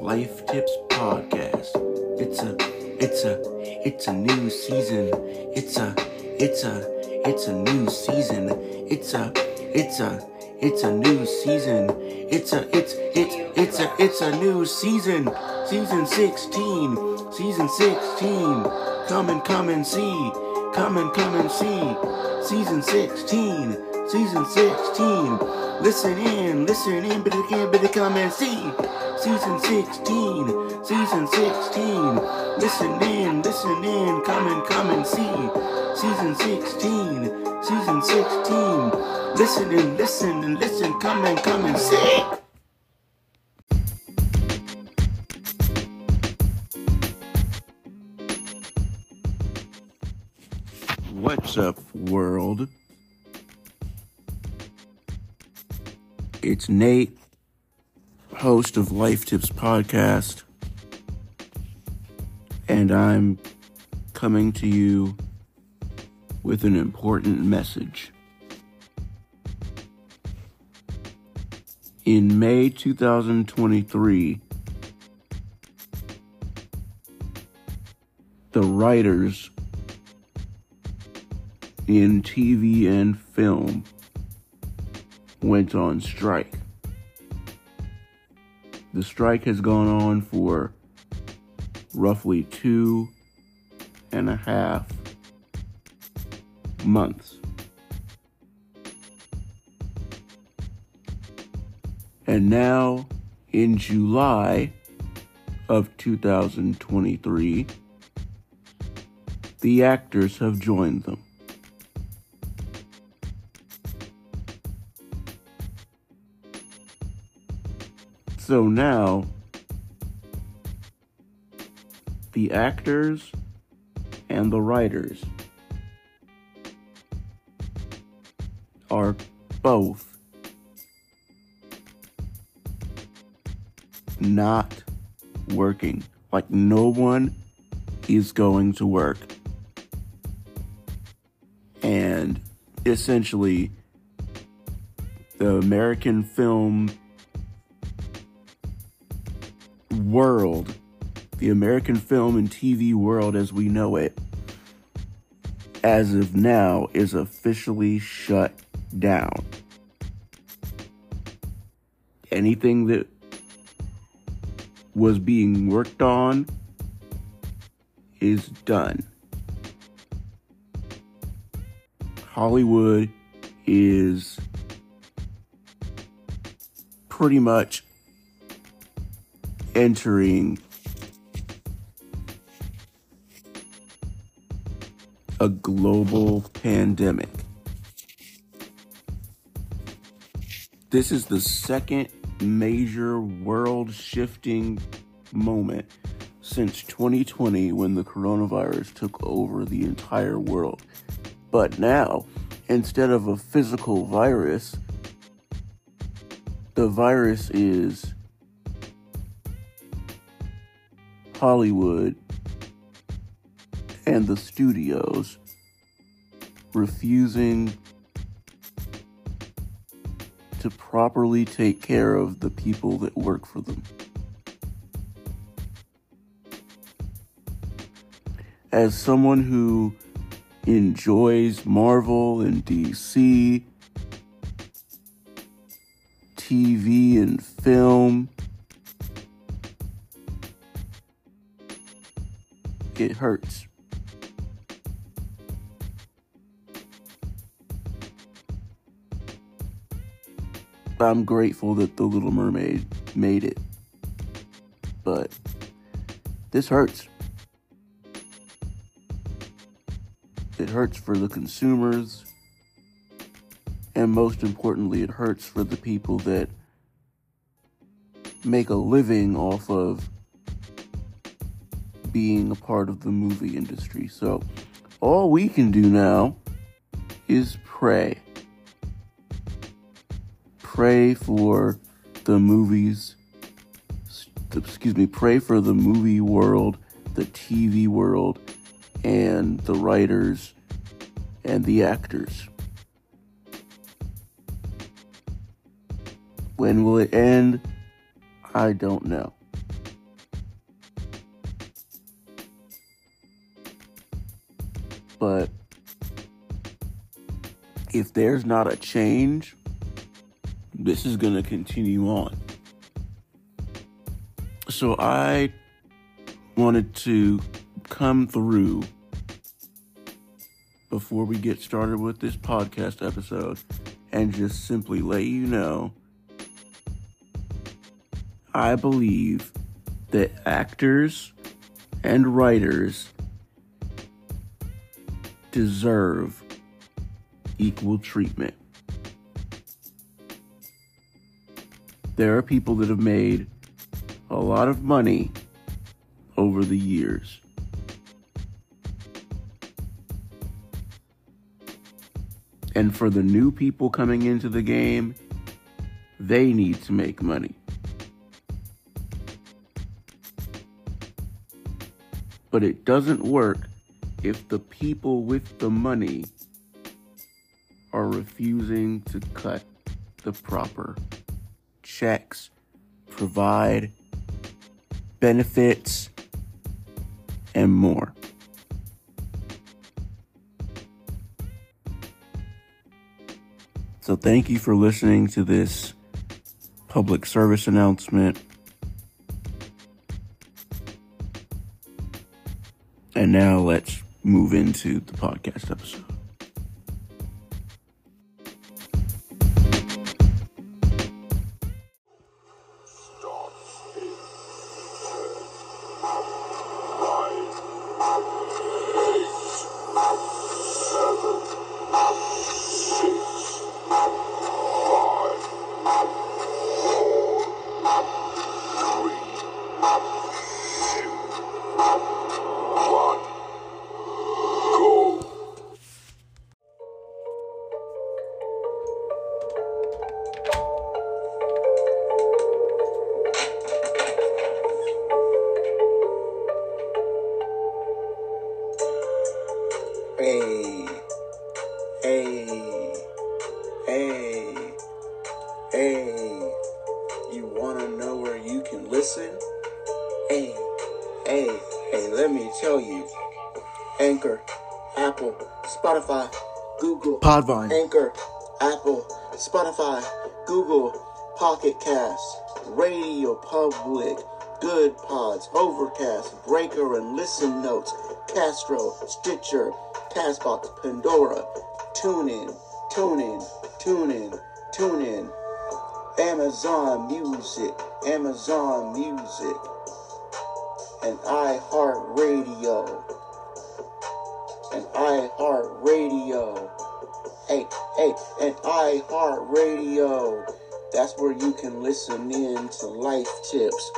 Life Tips Podcast. It's a, it's a, it's a new season. It's a, it's a, it's a new season. It's a, it's a, it's a new season. It's a, it's, it's, it's a, it's a new season. Season 16. Season 16. Come and come and see. Come and come and see. Season 16. Season 16. Listen in, listen in, but again, better come and see. Season 16. Season 16. Listen in, listen in, come and come and see. Season 16. Season 16. Listen and listen and listen, come and come and see. What's up, world? It's Nate, host of Life Tips Podcast, and I'm coming to you with an important message. In May 2023, the writers in TV and film went on strike. The strike has gone on for roughly two and a half months. And now, in July of 2023, the actors have joined them. So now, the actors and the writers are both not working. Like, no one is going to work. And essentially, the American film world, the American film and TV world as we know it, as of now, is officially shut down. Anything that was being worked on is done. Hollywood is pretty much entering a global pandemic. This is the second major world shifting moment since 2020 when the coronavirus took over the entire world. But now, instead of a physical virus, the virus is Hollywood and the studios refusing to properly take care of the people that work for them. As someone who enjoys Marvel and DC, TV and film, it hurts. I'm grateful that The Little Mermaid made it. But this hurts. It hurts for the consumers. And most importantly, it hurts for the people that make a living off of being a part of the movie industry. So, all we can do now is pray. Pray for the movies, excuse me, pray for the movie world, the TV world, and the writers and the actors. When will it end? I don't know. But if there's not a change, this is going to continue on. So I wanted to come through before we get started with this podcast episode and just simply let you know I believe that actors and writers deserve equal treatment. There are people that have made a lot of money over the years. And for the new people coming into the game, they need to make money. But it doesn't work if the people with the money are refusing to cut the proper checks, provide benefits, and more. So, thank you for listening to this public service announcement. And now let's move into the podcast episode. Podbean, Anchor, Apple, Spotify, Google, Pocket Cast, Radio Public, Good Pods, Overcast, Breaker, and Listen Notes, Castro, Stitcher, Castbox, Pandora, TuneIn, TuneIn, TuneIn, TuneIn, Amazon Music, Amazon Music, and iHeartRadio, and iHeartRadio. Hey, hey, and iHeartRadio. That's where you can listen in to life tips.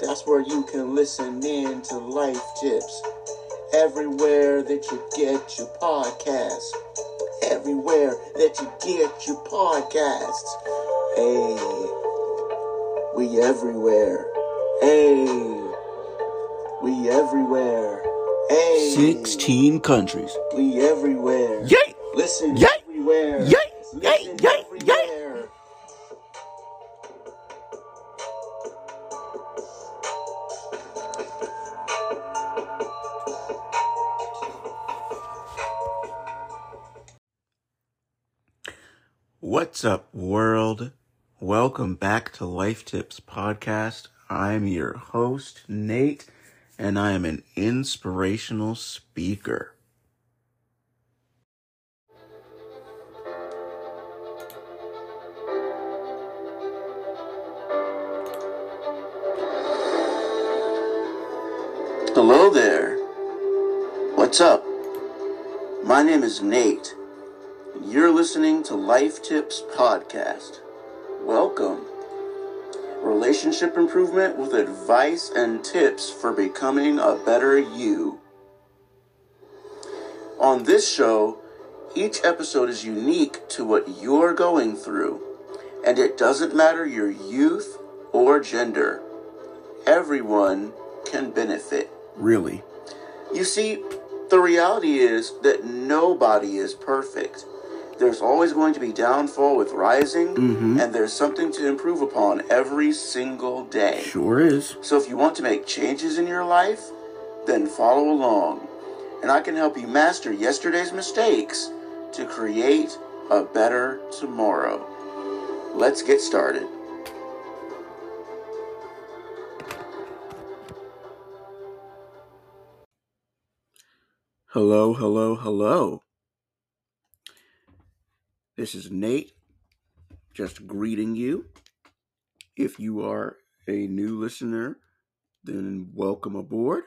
That's where you can listen in to life tips everywhere that you get your podcasts. Everywhere that you get your podcasts. Hey, we everywhere. Hey, we everywhere. Hey, 16 countries. we everywhere. Yay! Listen Yay! Everywhere. Yay! Yay! Listen Yay! Yay! What's up, world? Welcome back to Life Tips Podcast. I'm your host, Nate, and I am an inspirational speaker. What's up? My name is Nate, and you're listening to Life Tips Podcast. Welcome. Relationship improvement with advice and tips for becoming a better you. On this show, each episode is unique to what you're going through, and it doesn't matter your youth or gender. Everyone can benefit. Really? You see, the reality is that nobody is perfect. There's always going to be downfall with rising, mm-hmm. and there's something to improve upon every single day. Sure is. So if you want to make changes in your life, then follow along. And I can help you master yesterday's mistakes to create a better tomorrow. Let's get started. Hello, hello, hello. This is Nate, just greeting you. If you are a new listener, then welcome aboard.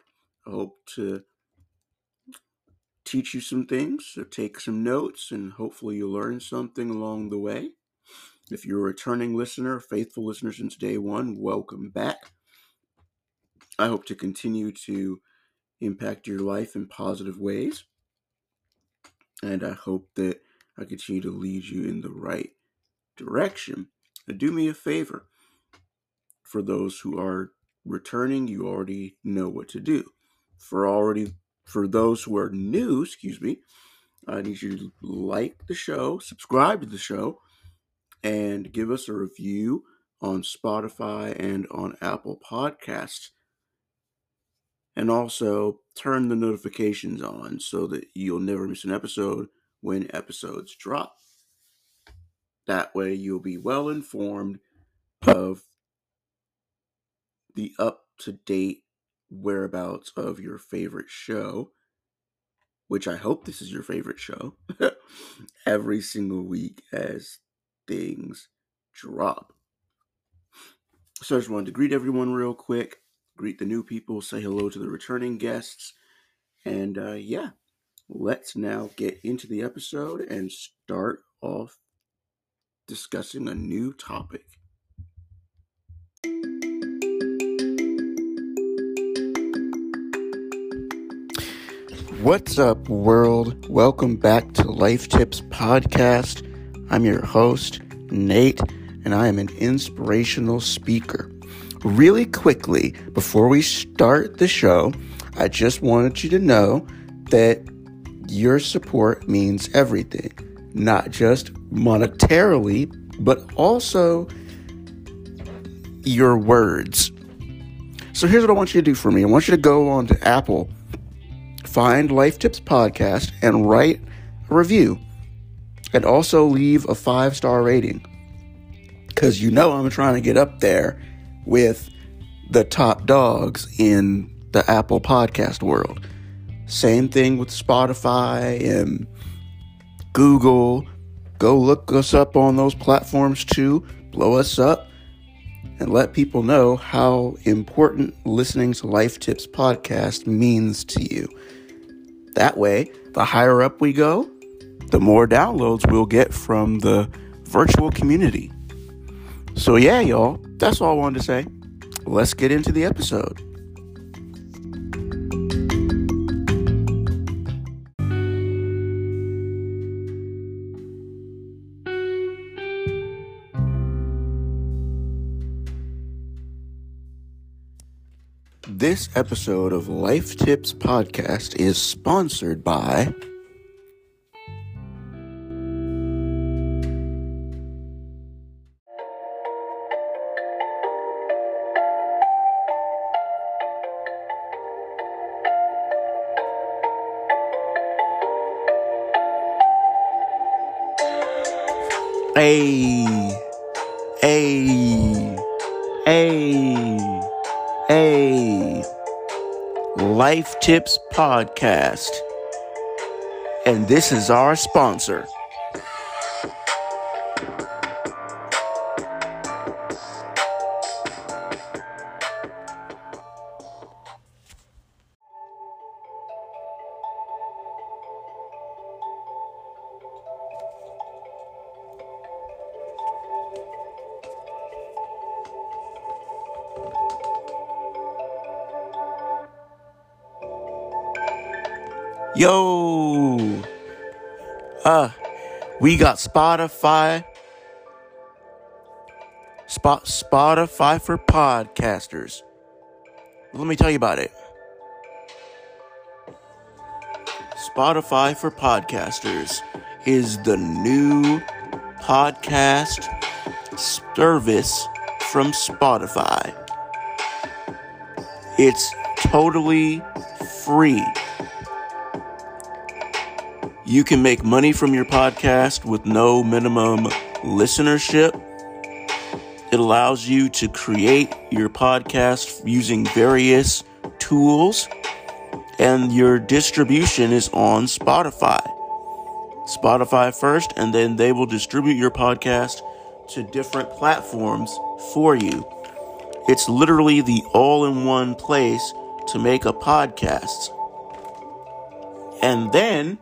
I hope to teach you some things, so take some notes, and hopefully you'll learn something along the way. If you're a returning listener, faithful listener since day one, welcome back. I hope to continue to impact your life in positive ways. And I hope that I continue to lead you in the right direction. Now, do me a favor. For those who are returning, you already know what to do. For already for those who are new, excuse me, I need you to like the show, subscribe to the show, and give us a review on Spotify and on Apple Podcasts. And also turn the notifications on so that you'll never miss an episode when episodes drop. That way, you'll be well informed of the up to date whereabouts of your favorite show, which I hope this is your favorite show, every single week as things drop. So I just wanted to greet everyone real quick, greet the new people, say hello to the returning guests, and uh, yeah, let's now get into the episode and start off discussing a new topic. What's up, world? Welcome back to Life Tips Podcast. I'm your host, Nate, and I am an inspirational speaker. Really quickly, before we start the show, I just wanted you to know that your support means everything, not just monetarily, but also your words. So here's what I want you to do for me I want you to go on to Apple find Life Tips Podcast and write a review. And also leave a five star rating. Because you know I'm trying to get up there with the top dogs in the Apple podcast world. Same thing with Spotify and Google. Go look us up on those platforms too. Blow us up and let people know how important listening to Life Tips podcast means to you. That way, the higher up we go, the more downloads we'll get from the virtual community. So, yeah, y'all, that's all I wanted to say. Let's get into the episode. This episode of Life Tips Podcast is sponsored by. Tips Podcast. And this is our sponsor. Yo! Uh, we got Spotify. Spot Spotify for podcasters. Let me tell you about it. Spotify for podcasters is the new podcast service from Spotify. It's totally free. You can make money from your podcast with no minimum listenership. It allows you to create your podcast using various tools, and your distribution is on Spotify. Spotify first, and then they will distribute your podcast to different platforms for you. It's literally the all in one place to make a podcast. And then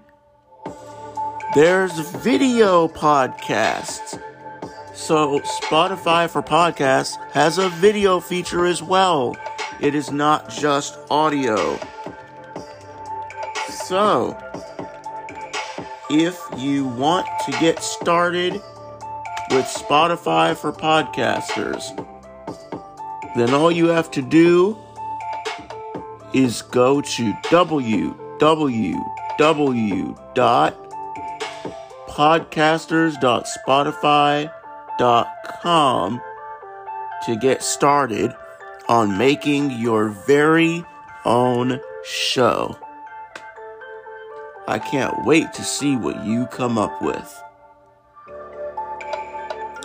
there's video podcasts. So, Spotify for podcasts has a video feature as well. It is not just audio. So, if you want to get started with Spotify for podcasters, then all you have to do is go to www.podcasters.spotify.com to get started on making your very own show. I can't wait to see what you come up with.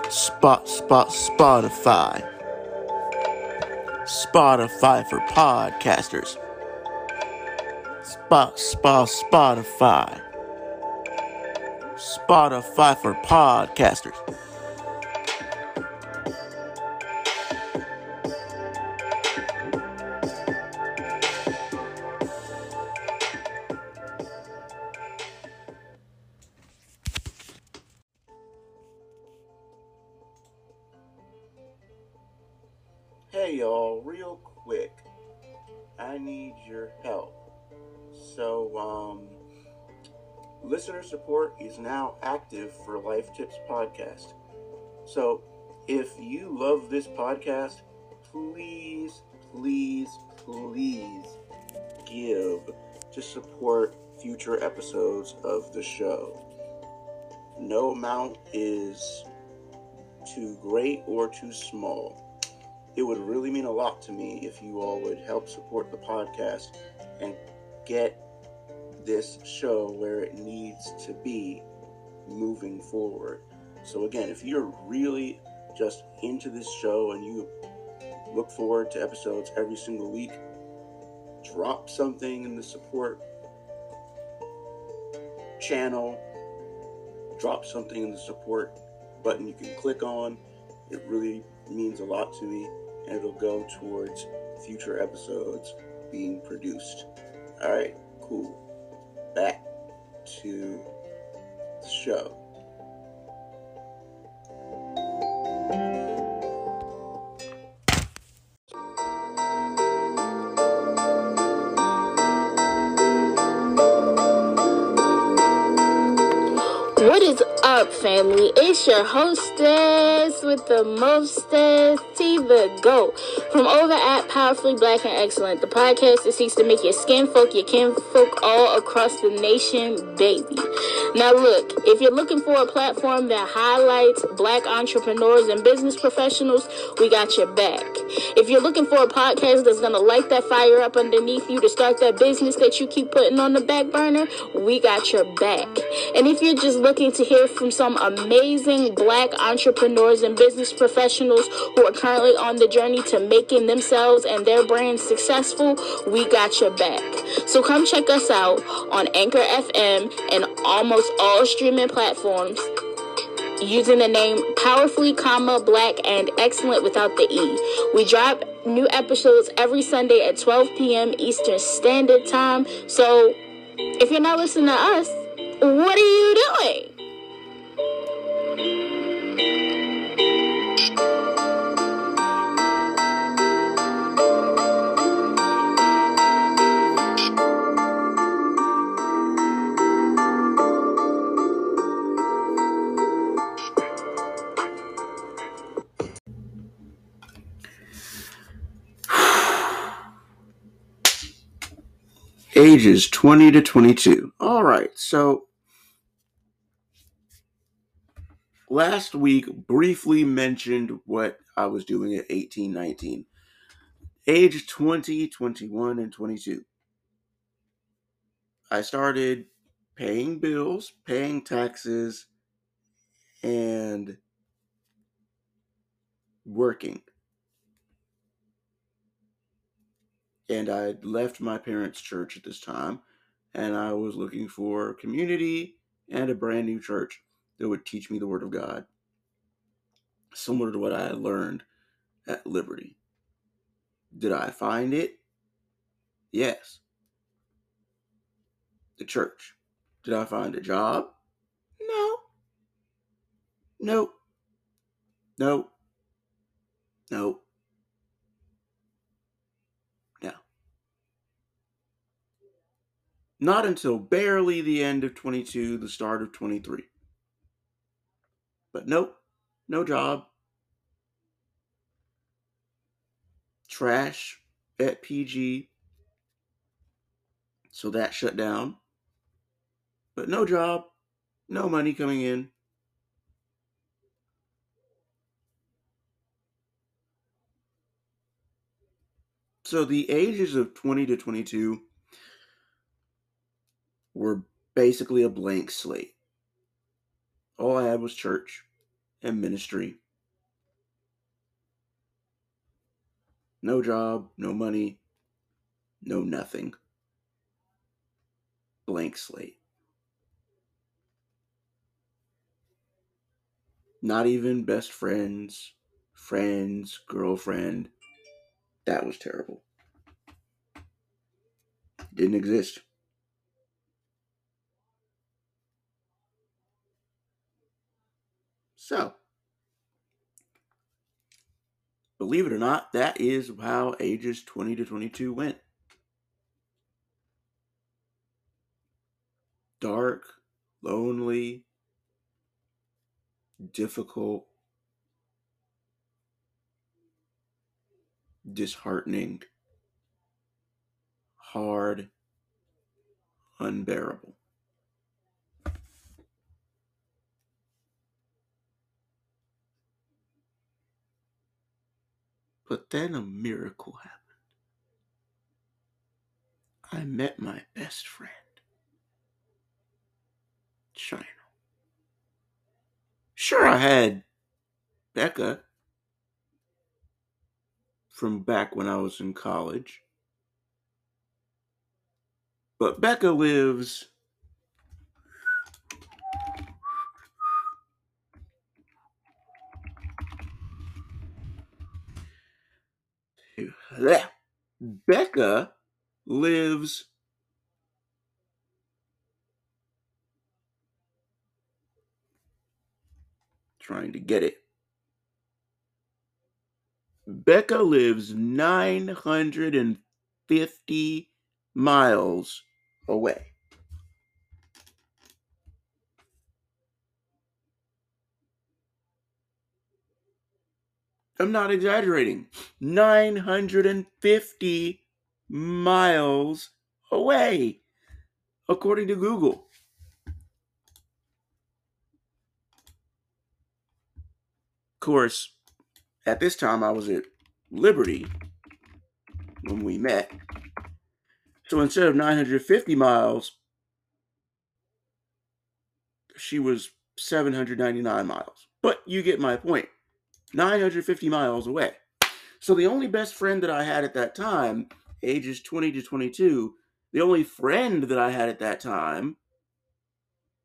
Spot, spot, Spotify. Spotify for podcasters. Spot, spot, Spotify. Spotify for podcasters. Hey y'all, real quick, I need your help. So, um, listener support is now active for Life Tips Podcast. So, if you love this podcast, please, please, please give to support future episodes of the show. No amount is too great or too small it would really mean a lot to me if you all would help support the podcast and get this show where it needs to be moving forward. So, again, if you're really just into this show and you look forward to episodes every single week, drop something in the support channel, drop something in the support button you can click on. It really means a lot to me and it'll go towards future episodes being produced. All right, cool. Back to the show. Family? It's your hostess with the mostest, T the GOAT. From over at Powerfully Black and Excellent, the podcast that seeks to make your skin folk, your kin folk all across the nation, baby. Now, look, if you're looking for a platform that highlights black entrepreneurs and business professionals, we got your back. If you're looking for a podcast that's going to light that fire up underneath you to start that business that you keep putting on the back burner, we got your back. And if you're just looking to hear from some amazing black entrepreneurs and business professionals who are currently on the journey to making themselves and their brands successful, we got your back. So come check us out on Anchor FM and almost all streaming platforms using the name powerfully comma black and excellent without the e. We drop new episodes every sunday at 12 p.m eastern standard time. So if you're not listening to us what are you doing ages 20 to 22. All right, so last week briefly mentioned what I was doing at 18, 19. Age 20, 21, and 22. I started paying bills, paying taxes, and working. And I had left my parents' church at this time, and I was looking for community and a brand new church that would teach me the Word of God, similar to what I had learned at Liberty. Did I find it? Yes. The church. Did I find a job? No. Nope. Nope. Nope. No. Not until barely the end of 22, the start of 23. But nope, no job. Trash at PG. So that shut down. But no job, no money coming in. So the ages of 20 to 22 were basically a blank slate. All I had was church and ministry. No job, no money, no nothing. Blank slate. Not even best friends, friends, girlfriend. That was terrible. Didn't exist. So, believe it or not, that is how ages 20 to 22 went. Dark, lonely, difficult, disheartening, hard, unbearable. But then a miracle happened. I met my best friend, China. Sure, I had Becca from back when I was in college. But Becca lives Becca lives trying to get it. Becca lives 950 miles away. I'm not exaggerating. 950 miles away, according to Google. Of course, at this time I was at Liberty when we met. So instead of 950 miles, she was 799 miles. But you get my point. 950 miles away. So the only best friend that I had at that time, ages 20 to 22, the only friend that I had at that time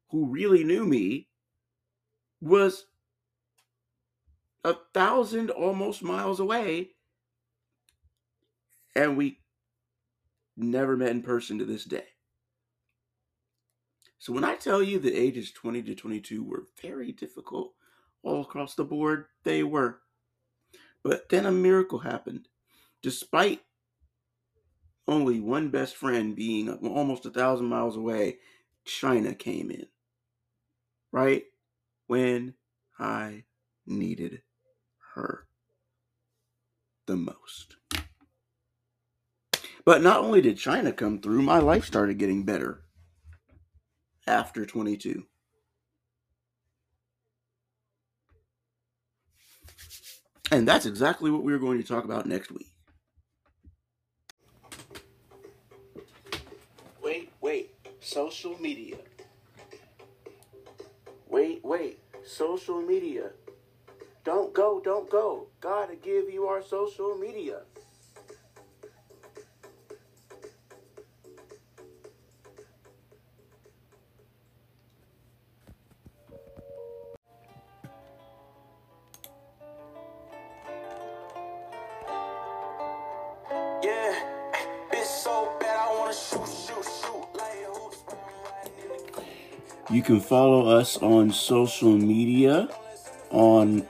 who really knew me was a thousand almost miles away. And we never met in person to this day. So when I tell you that ages 20 to 22 were very difficult all across the board, they were. But then a miracle happened. Despite only one best friend being almost a thousand miles away, China came in. Right when I needed her the most. But not only did China come through, my life started getting better after 22. And that's exactly what we're going to talk about next week. Wait, wait. Social media. Wait, wait. Social media. Don't go, don't go. Gotta give you our social media. You can follow us on social media on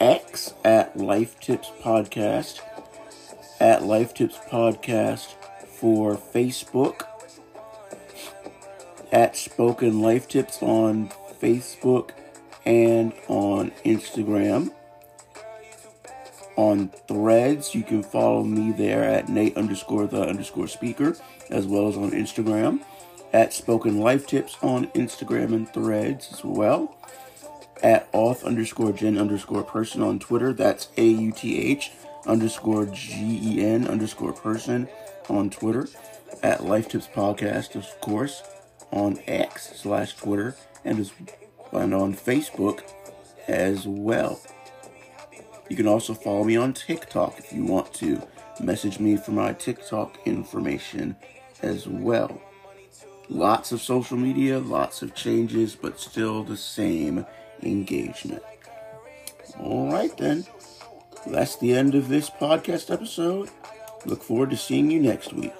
X at Life Tips Podcast, at Life Tips Podcast for Facebook, at Spoken Life Tips on Facebook and on Instagram. On threads, you can follow me there at Nate underscore the underscore speaker, as well as on Instagram at Spoken Life Tips on Instagram and threads as well. At auth underscore gen underscore person on Twitter. That's A U T H underscore G E N underscore person on Twitter. At Life Tips Podcast, of course, on X slash Twitter and, as, and on Facebook as well. You can also follow me on TikTok if you want to. Message me for my TikTok information as well. Lots of social media, lots of changes, but still the same engagement. All right, then. That's the end of this podcast episode. Look forward to seeing you next week.